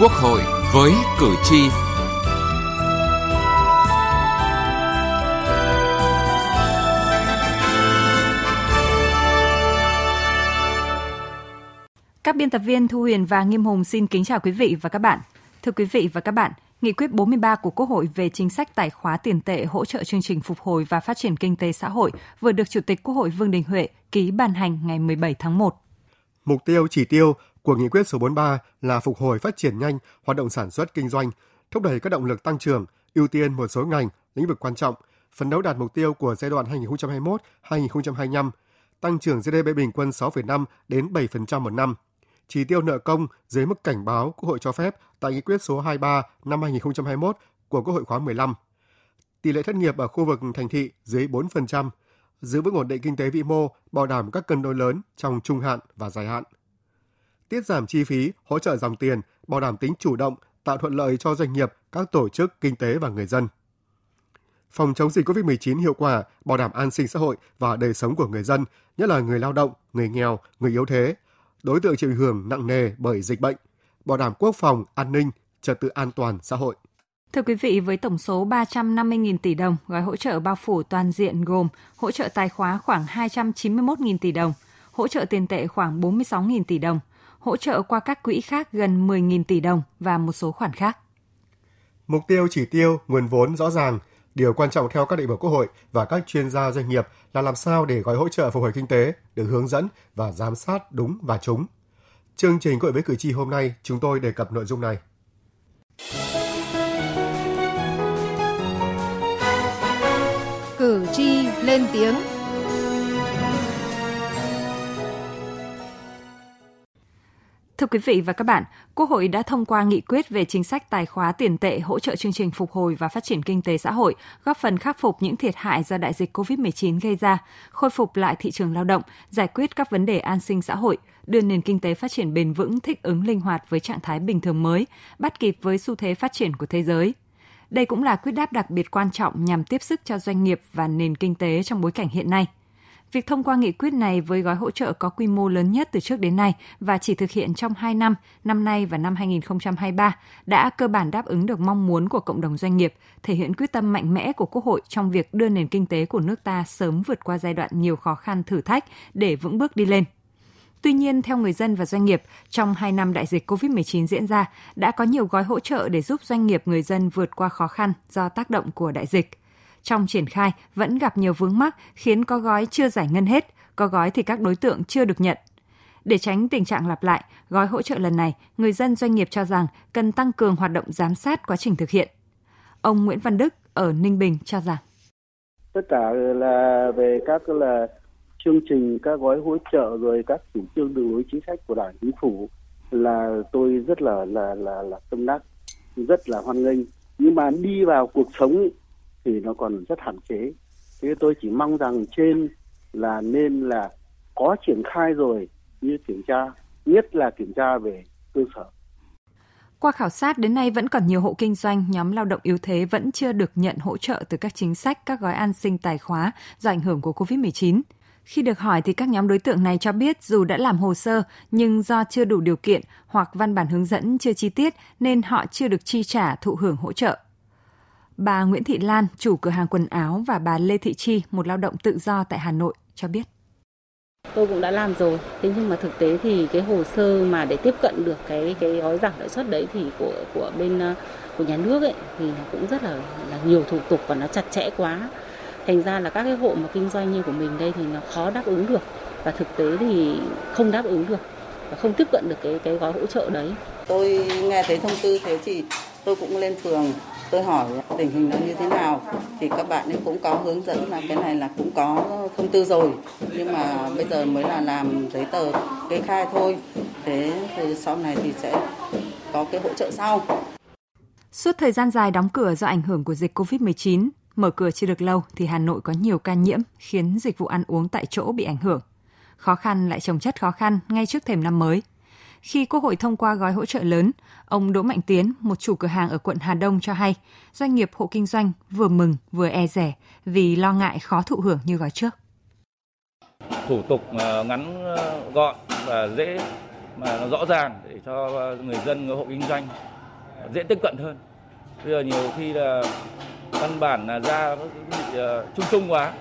Quốc hội với cử tri. Các biên tập viên Thu Huyền và Nghiêm Hùng xin kính chào quý vị và các bạn. Thưa quý vị và các bạn, Nghị quyết 43 của Quốc hội về chính sách tài khóa tiền tệ hỗ trợ chương trình phục hồi và phát triển kinh tế xã hội vừa được Chủ tịch Quốc hội Vương Đình Huệ ký ban hành ngày 17 tháng 1. Mục tiêu chỉ tiêu của nghị quyết số 43 là phục hồi phát triển nhanh hoạt động sản xuất kinh doanh, thúc đẩy các động lực tăng trưởng, ưu tiên một số ngành, lĩnh vực quan trọng, phấn đấu đạt mục tiêu của giai đoạn 2021-2025, tăng trưởng GDP bình quân 6,5 đến 7% một năm. Chỉ tiêu nợ công dưới mức cảnh báo Quốc hội cho phép tại nghị quyết số 23 năm 2021 của Quốc hội khóa 15. Tỷ lệ thất nghiệp ở khu vực thành thị dưới 4%, giữ vững ổn định kinh tế vĩ mô, bảo đảm các cân đối lớn trong trung hạn và dài hạn tiết giảm chi phí, hỗ trợ dòng tiền, bảo đảm tính chủ động, tạo thuận lợi cho doanh nghiệp, các tổ chức kinh tế và người dân. Phòng chống dịch COVID-19 hiệu quả, bảo đảm an sinh xã hội và đời sống của người dân, nhất là người lao động, người nghèo, người yếu thế, đối tượng chịu ảnh hưởng nặng nề bởi dịch bệnh, bảo đảm quốc phòng, an ninh, trật tự an toàn xã hội. Thưa quý vị, với tổng số 350.000 tỷ đồng, gói hỗ trợ bao phủ toàn diện gồm hỗ trợ tài khóa khoảng 291.000 tỷ đồng, hỗ trợ tiền tệ khoảng 46.000 tỷ đồng, hỗ trợ qua các quỹ khác gần 10.000 tỷ đồng và một số khoản khác. Mục tiêu chỉ tiêu, nguồn vốn rõ ràng, điều quan trọng theo các đại biểu Quốc hội và các chuyên gia doanh nghiệp là làm sao để gói hỗ trợ phục hồi kinh tế được hướng dẫn và giám sát đúng và trúng. Chương trình hội với cử tri hôm nay chúng tôi đề cập nội dung này. Cử tri lên tiếng Thưa quý vị và các bạn, Quốc hội đã thông qua nghị quyết về chính sách tài khóa tiền tệ hỗ trợ chương trình phục hồi và phát triển kinh tế xã hội, góp phần khắc phục những thiệt hại do đại dịch COVID-19 gây ra, khôi phục lại thị trường lao động, giải quyết các vấn đề an sinh xã hội, đưa nền kinh tế phát triển bền vững thích ứng linh hoạt với trạng thái bình thường mới, bắt kịp với xu thế phát triển của thế giới. Đây cũng là quyết đáp đặc biệt quan trọng nhằm tiếp sức cho doanh nghiệp và nền kinh tế trong bối cảnh hiện nay – Việc thông qua nghị quyết này với gói hỗ trợ có quy mô lớn nhất từ trước đến nay và chỉ thực hiện trong 2 năm, năm nay và năm 2023, đã cơ bản đáp ứng được mong muốn của cộng đồng doanh nghiệp, thể hiện quyết tâm mạnh mẽ của Quốc hội trong việc đưa nền kinh tế của nước ta sớm vượt qua giai đoạn nhiều khó khăn thử thách để vững bước đi lên. Tuy nhiên, theo người dân và doanh nghiệp, trong 2 năm đại dịch COVID-19 diễn ra, đã có nhiều gói hỗ trợ để giúp doanh nghiệp người dân vượt qua khó khăn do tác động của đại dịch – trong triển khai vẫn gặp nhiều vướng mắc khiến có gói chưa giải ngân hết, có gói thì các đối tượng chưa được nhận. Để tránh tình trạng lặp lại, gói hỗ trợ lần này, người dân doanh nghiệp cho rằng cần tăng cường hoạt động giám sát quá trình thực hiện. Ông Nguyễn Văn Đức ở Ninh Bình cho rằng tất cả là về các là chương trình các gói hỗ trợ rồi các chủ trương đường lối chính sách của đảng chính phủ là tôi rất là là là là tâm đắc rất là hoan nghênh nhưng mà đi vào cuộc sống thì nó còn rất hạn chế thế tôi chỉ mong rằng trên là nên là có triển khai rồi như kiểm tra nhất là kiểm tra về cơ sở qua khảo sát đến nay vẫn còn nhiều hộ kinh doanh, nhóm lao động yếu thế vẫn chưa được nhận hỗ trợ từ các chính sách, các gói an sinh tài khóa do ảnh hưởng của COVID-19. Khi được hỏi thì các nhóm đối tượng này cho biết dù đã làm hồ sơ nhưng do chưa đủ điều kiện hoặc văn bản hướng dẫn chưa chi tiết nên họ chưa được chi trả thụ hưởng hỗ trợ. Bà Nguyễn Thị Lan, chủ cửa hàng quần áo và bà Lê Thị Chi, một lao động tự do tại Hà Nội, cho biết. Tôi cũng đã làm rồi, thế nhưng mà thực tế thì cái hồ sơ mà để tiếp cận được cái cái gói giảm lãi suất đấy thì của của bên ờ, của nhà nước ấy thì nó cũng rất là là nhiều thủ tục và nó chặt chẽ quá. Thành ra là các cái hộ mà kinh doanh như của mình đây thì nó khó đáp ứng được và thực tế thì không đáp ứng được và không tiếp cận được cái cái gói hỗ trợ đấy. Tôi nghe thấy thông tư thế thì tôi cũng lên phường tôi hỏi tình hình nó như thế nào thì các bạn ấy cũng có hướng dẫn là cái này là cũng có thông tư rồi. Nhưng mà bây giờ mới là làm giấy tờ kê khai thôi. Thế thì sau này thì sẽ có cái hỗ trợ sau. Suốt thời gian dài đóng cửa do ảnh hưởng của dịch COVID-19, mở cửa chưa được lâu thì Hà Nội có nhiều ca nhiễm khiến dịch vụ ăn uống tại chỗ bị ảnh hưởng. Khó khăn lại chồng chất khó khăn ngay trước thềm năm mới – khi Quốc hội thông qua gói hỗ trợ lớn, ông Đỗ Mạnh Tiến, một chủ cửa hàng ở quận Hà Đông cho hay, doanh nghiệp hộ kinh doanh vừa mừng vừa e rẻ vì lo ngại khó thụ hưởng như gói trước. Thủ tục ờ, ngắn ờ, gọn và dễ mà nó rõ ràng để cho người dân người hộ kinh doanh dễ tiếp cận hơn bây giờ nhiều khi là văn bản là ra bị ờ, chung chung quá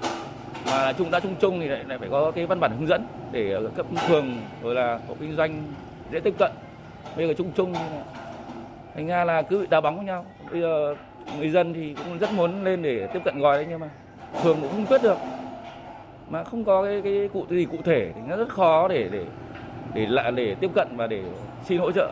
mà chung đã chung chung thì lại, lại phải có cái văn bản hướng dẫn để cấp phường rồi là hộ kinh doanh dễ tiếp cận bây giờ chung chung thành ra là cứ bị đá bóng với nhau bây giờ người dân thì cũng rất muốn lên để tiếp cận gói đấy nhưng mà phường cũng không quyết được mà không có cái, cái cụ gì cụ thể thì nó rất khó để để để lại để tiếp cận và để xin hỗ trợ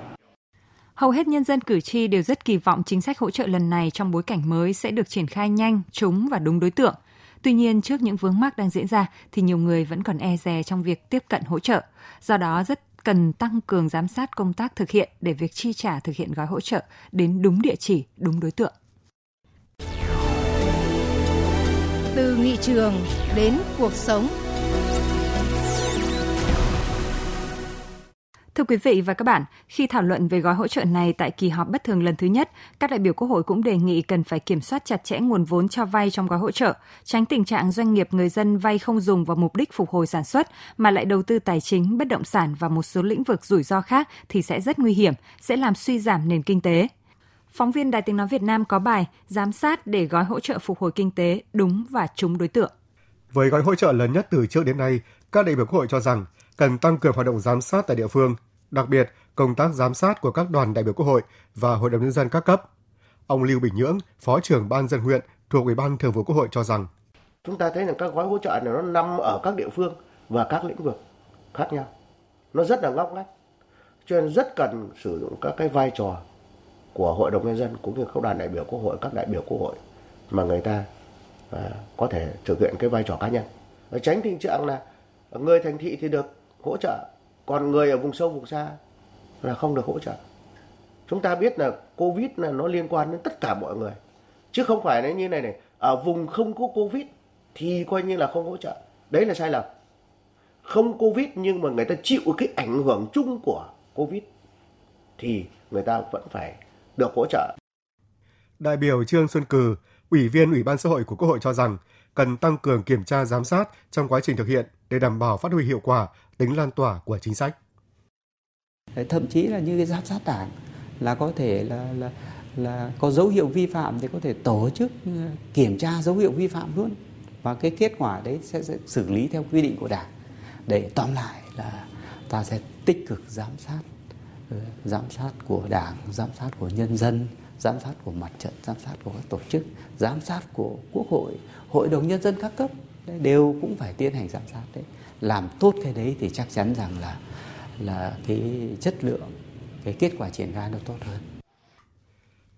Hầu hết nhân dân cử tri đều rất kỳ vọng chính sách hỗ trợ lần này trong bối cảnh mới sẽ được triển khai nhanh, trúng và đúng đối tượng. Tuy nhiên, trước những vướng mắc đang diễn ra thì nhiều người vẫn còn e dè trong việc tiếp cận hỗ trợ. Do đó rất cần tăng cường giám sát công tác thực hiện để việc chi trả thực hiện gói hỗ trợ đến đúng địa chỉ, đúng đối tượng. Từ nghị trường đến cuộc sống Thưa quý vị và các bạn, khi thảo luận về gói hỗ trợ này tại kỳ họp bất thường lần thứ nhất, các đại biểu Quốc hội cũng đề nghị cần phải kiểm soát chặt chẽ nguồn vốn cho vay trong gói hỗ trợ, tránh tình trạng doanh nghiệp người dân vay không dùng vào mục đích phục hồi sản xuất mà lại đầu tư tài chính, bất động sản và một số lĩnh vực rủi ro khác thì sẽ rất nguy hiểm, sẽ làm suy giảm nền kinh tế. Phóng viên Đài Tiếng Nói Việt Nam có bài Giám sát để gói hỗ trợ phục hồi kinh tế đúng và trúng đối tượng. Với gói hỗ trợ lớn nhất từ trước đến nay, các đại biểu Quốc hội cho rằng cần tăng cường hoạt động giám sát tại địa phương, đặc biệt công tác giám sát của các đoàn đại biểu Quốc hội và Hội đồng nhân dân các cấp. Ông Lưu Bình Nhưỡng, Phó trưởng ban dân huyện thuộc Ủy ban Thường vụ Quốc hội cho rằng chúng ta thấy rằng các gói hỗ trợ này nó nằm ở các địa phương và các lĩnh vực khác nhau. Nó rất là ngóc ngách. Cho nên rất cần sử dụng các cái vai trò của Hội đồng nhân dân cũng như các đoàn đại biểu Quốc hội, các đại biểu Quốc hội mà người ta à, có thể thực hiện cái vai trò cá nhân. Tránh tình trạng là người thành thị thì được hỗ trợ. Còn người ở vùng sâu, vùng xa là không được hỗ trợ. Chúng ta biết là covid là nó liên quan đến tất cả mọi người. Chứ không phải là như này này, ở vùng không có covid thì coi như là không hỗ trợ. Đấy là sai lầm. Không covid nhưng mà người ta chịu cái ảnh hưởng chung của covid thì người ta vẫn phải được hỗ trợ. Đại biểu trương xuân cừ, ủy viên ủy ban xã hội của quốc hội cho rằng cần tăng cường kiểm tra giám sát trong quá trình thực hiện để đảm bảo phát huy hiệu quả tính lan tỏa của chính sách. Thậm chí là như cái giám sát đảng là có thể là là là có dấu hiệu vi phạm thì có thể tổ chức ừ, kiểm tra dấu hiệu vi phạm luôn và cái kết quả đấy sẽ, sẽ xử lý theo quy định của đảng để tóm lại là ta sẽ tích cực giám sát ừ, giám sát của đảng giám sát của nhân dân giám sát của mặt trận giám sát của các tổ chức giám sát của quốc hội hội đồng nhân dân các cấp đều cũng phải tiến hành giám sát đấy làm tốt cái đấy thì chắc chắn rằng là là cái chất lượng cái kết quả triển khai nó tốt hơn.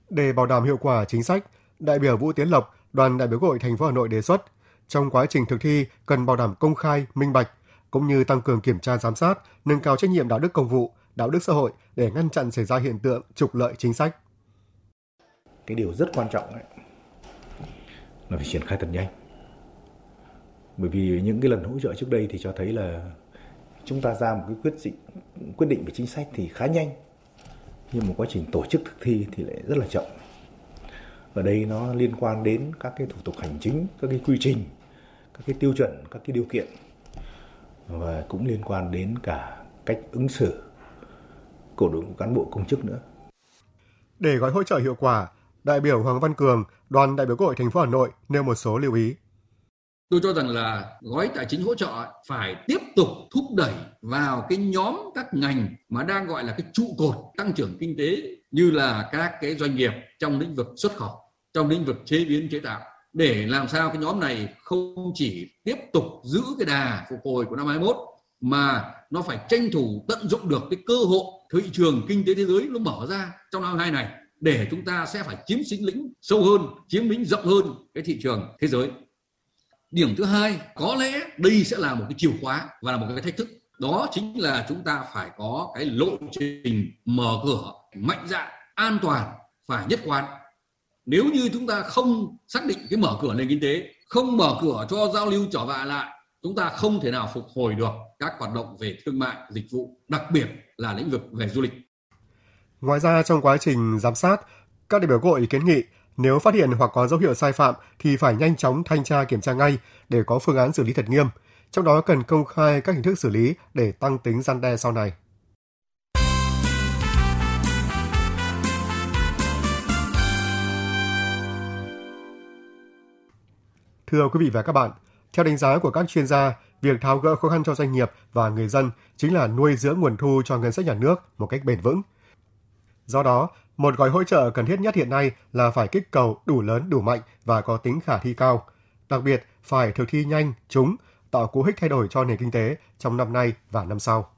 Để bảo đảm hiệu quả chính sách, đại biểu Vũ Tiến Lộc, đoàn đại biểu Quốc hội thành phố Hà Nội đề xuất trong quá trình thực thi cần bảo đảm công khai, minh bạch cũng như tăng cường kiểm tra giám sát, nâng cao trách nhiệm đạo đức công vụ, đạo đức xã hội để ngăn chặn xảy ra hiện tượng trục lợi chính sách. Cái điều rất quan trọng ấy. Là phải triển khai thật nhanh. Bởi vì những cái lần hỗ trợ trước đây thì cho thấy là chúng ta ra một cái quyết định quyết định về chính sách thì khá nhanh. Nhưng mà quá trình tổ chức thực thi thì lại rất là chậm. Ở đây nó liên quan đến các cái thủ tục hành chính các cái quy trình các cái tiêu chuẩn các cái điều kiện. Và cũng liên quan đến cả cách ứng xử của đội ngũ cán bộ công chức nữa. Để gói hỗ trợ hiệu quả đại biểu Hoàng Văn Cường, đoàn đại biểu Quốc hội thành phố Hà Nội nêu một số lưu ý. Tôi cho rằng là gói tài chính hỗ trợ phải tiếp tục thúc đẩy vào cái nhóm các ngành mà đang gọi là cái trụ cột tăng trưởng kinh tế như là các cái doanh nghiệp trong lĩnh vực xuất khẩu, trong lĩnh vực chế biến, chế tạo. Để làm sao cái nhóm này không chỉ tiếp tục giữ cái đà phục hồi của năm 21 mà nó phải tranh thủ tận dụng được cái cơ hội thị trường kinh tế thế giới nó mở ra trong năm hai này để chúng ta sẽ phải chiếm sinh lĩnh sâu hơn, chiếm lĩnh rộng hơn cái thị trường thế giới. Điểm thứ hai, có lẽ đây sẽ là một cái chìa khóa và là một cái thách thức. Đó chính là chúng ta phải có cái lộ trình mở cửa mạnh dạn, an toàn, phải nhất quán. Nếu như chúng ta không xác định cái mở cửa nền kinh tế, không mở cửa cho giao lưu trở lại lại, chúng ta không thể nào phục hồi được các hoạt động về thương mại, dịch vụ, đặc biệt là lĩnh vực về du lịch. Ngoài ra, trong quá trình giám sát, các đại biểu Quốc hội kiến nghị nếu phát hiện hoặc có dấu hiệu sai phạm thì phải nhanh chóng thanh tra kiểm tra ngay để có phương án xử lý thật nghiêm, trong đó cần công khai các hình thức xử lý để tăng tính gian đe sau này. Thưa quý vị và các bạn, theo đánh giá của các chuyên gia, việc tháo gỡ khó khăn cho doanh nghiệp và người dân chính là nuôi dưỡng nguồn thu cho ngân sách nhà nước một cách bền vững – Do đó, một gói hỗ trợ cần thiết nhất hiện nay là phải kích cầu đủ lớn, đủ mạnh và có tính khả thi cao. Đặc biệt, phải thực thi nhanh, trúng, tạo cú hích thay đổi cho nền kinh tế trong năm nay và năm sau.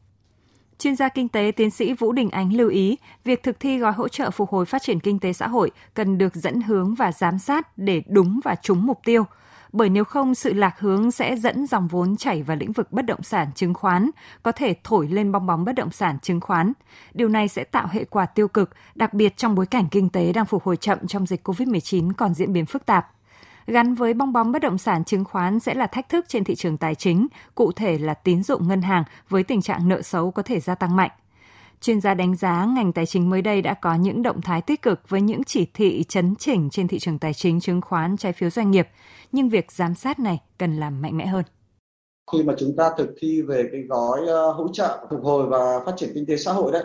Chuyên gia kinh tế tiến sĩ Vũ Đình Ánh lưu ý, việc thực thi gói hỗ trợ phục hồi phát triển kinh tế xã hội cần được dẫn hướng và giám sát để đúng và trúng mục tiêu – bởi nếu không sự lạc hướng sẽ dẫn dòng vốn chảy vào lĩnh vực bất động sản chứng khoán, có thể thổi lên bong bóng bất động sản chứng khoán. Điều này sẽ tạo hệ quả tiêu cực, đặc biệt trong bối cảnh kinh tế đang phục hồi chậm trong dịch COVID-19 còn diễn biến phức tạp. Gắn với bong bóng bất động sản chứng khoán sẽ là thách thức trên thị trường tài chính, cụ thể là tín dụng ngân hàng với tình trạng nợ xấu có thể gia tăng mạnh. Chuyên gia đánh giá ngành tài chính mới đây đã có những động thái tích cực với những chỉ thị chấn chỉnh trên thị trường tài chính chứng khoán trái phiếu doanh nghiệp, nhưng việc giám sát này cần làm mạnh mẽ hơn. Khi mà chúng ta thực thi về cái gói ờ, hỗ trợ phục hồi và phát triển kinh tế xã hội đấy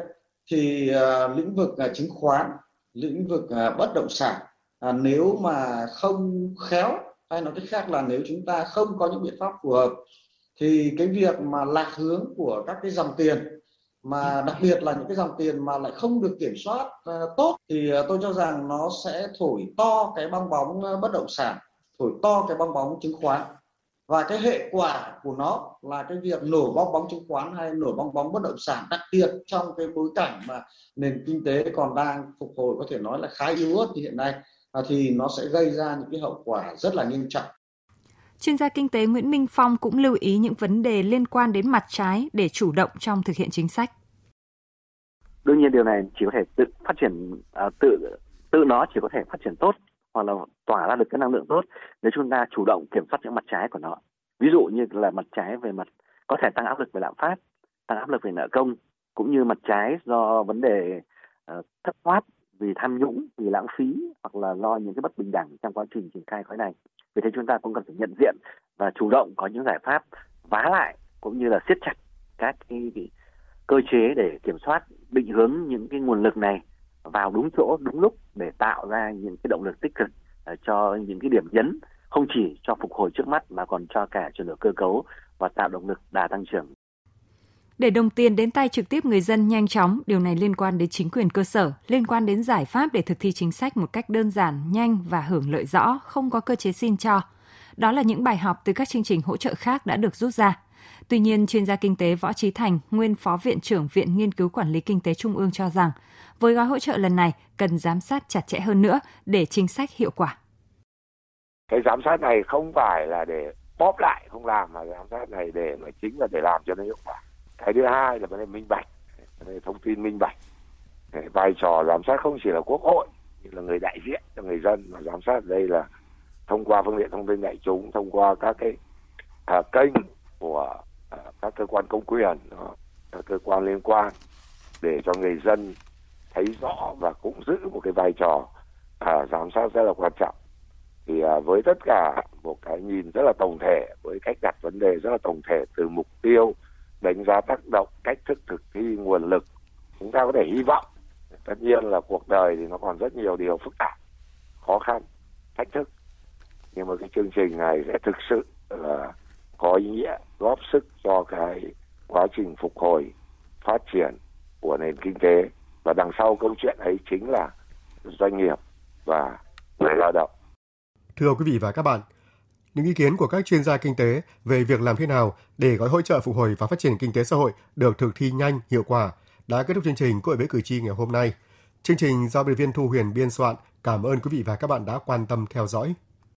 thì uh, lĩnh vực uh, chứng khoán, lĩnh vực bất động sản à, nếu mà không khéo hay nói cách khác là nếu chúng ta không có những biện pháp phù hợp thì cái việc mà lạc hướng của các cái dòng tiền mà đặc biệt là những cái dòng tiền mà lại không được kiểm soát uh, tốt thì uh, tôi cho rằng nó sẽ thổi to cái bong bóng uh, bất động sản thổi to cái bong bóng chứng khoán. Và cái hệ quả của nó là cái việc nổ bong bóng chứng khoán hay nổ bong bóng bất động sản đặc biệt trong cái bối cảnh mà nền kinh tế còn đang phục hồi có thể nói là khá yếu ớt như hiện nay à, thì nó sẽ gây ra những cái hậu quả rất là nghiêm trọng. Chuyên gia kinh tế Nguyễn Minh Phong cũng lưu ý những vấn đề liên quan đến mặt trái để chủ động trong thực hiện chính sách. Đương nhiên điều này chỉ có thể tự phát triển à, tự tự nó chỉ có thể phát triển tốt hoặc là tỏa ra được cái năng lượng tốt nếu chúng ta chủ động kiểm soát những mặt trái của nó. Ví dụ như là mặt trái về mặt có thể tăng áp lực về lạm phát, tăng áp lực về nợ công cũng như mặt trái do vấn đề uh, thất thoát vì tham nhũng, vì lãng phí hoặc là do những cái bất bình đẳng trong quá trình triển khai khói này vì thế chúng ta cũng cần phải nhận diện và chủ động có những giải pháp vá lại cũng như là siết chặt các cái, cái cơ chế để kiểm soát định hướng những cái nguồn lực này vào đúng chỗ đúng lúc để tạo ra những cái động lực tích cực ờ, cho những cái điểm nhấn không chỉ cho phục hồi trước mắt mà còn cho cả chuyển đổi cơ cấu và tạo động lực đà tăng trưởng để đồng tiền đến tay trực tiếp người dân nhanh chóng, điều này liên quan đến chính quyền cơ sở, liên quan đến giải pháp để thực thi chính sách một cách đơn giản, nhanh và hưởng lợi rõ, không có cơ chế xin cho. Đó là những bài học từ các chương trình hỗ trợ khác đã được rút ra. Tuy nhiên, chuyên gia kinh tế Võ Trí Thành, nguyên Phó Viện trưởng Viện Nghiên cứu Quản lý Kinh tế Trung ương cho rằng, với gói hỗ trợ lần này cần giám sát chặt chẽ hơn nữa để chính sách hiệu quả. Cái giám sát này không phải là để bóp lại không làm mà giám sát này để mà chính là để làm cho nó hiệu quả cái thứ hai là vấn đề minh bạch. Vấn đề thông tin minh bạch. Vai trò giám sát không chỉ là quốc hội như là người đại diện cho người dân mà giám sát ở đây là thông qua phương tiện thông tin đại chúng thông qua các cái à, kênh của à, các cơ quan công quyền đó, các cơ quan liên quan để cho người dân thấy rõ và cũng giữ một cái vai trò à, giám sát rất là quan trọng. Thì à, với tất cả một cái nhìn rất là tổng thể với cách đặt vấn đề rất là tổng thể từ mục tiêu đánh giá tác động cách thức thực thi nguồn lực. Chúng ta có thể hy vọng tất nhiên là cuộc đời thì nó còn rất nhiều điều phức tạp khó khăn thách thức. Nhưng mà cái chương trình này sẽ thực sự là có ý nghĩa góp sức cho cái quá trình phục hồi phát triển của nền kinh tế. Và đằng sau câu chuyện ấy chính là doanh nghiệp và người lao động. Thưa quý vị và các bạn, những ý kiến của các chuyên gia kinh tế về việc làm thế nào để gói hỗ trợ phục hồi và phát triển kinh tế xã hội được thực thi nhanh, hiệu quả đã kết thúc chương trình của với cử tri ngày hôm nay. Chương trình do biên viên Thu Huyền biên soạn. Cảm ơn quý vị và các bạn đã quan tâm theo dõi.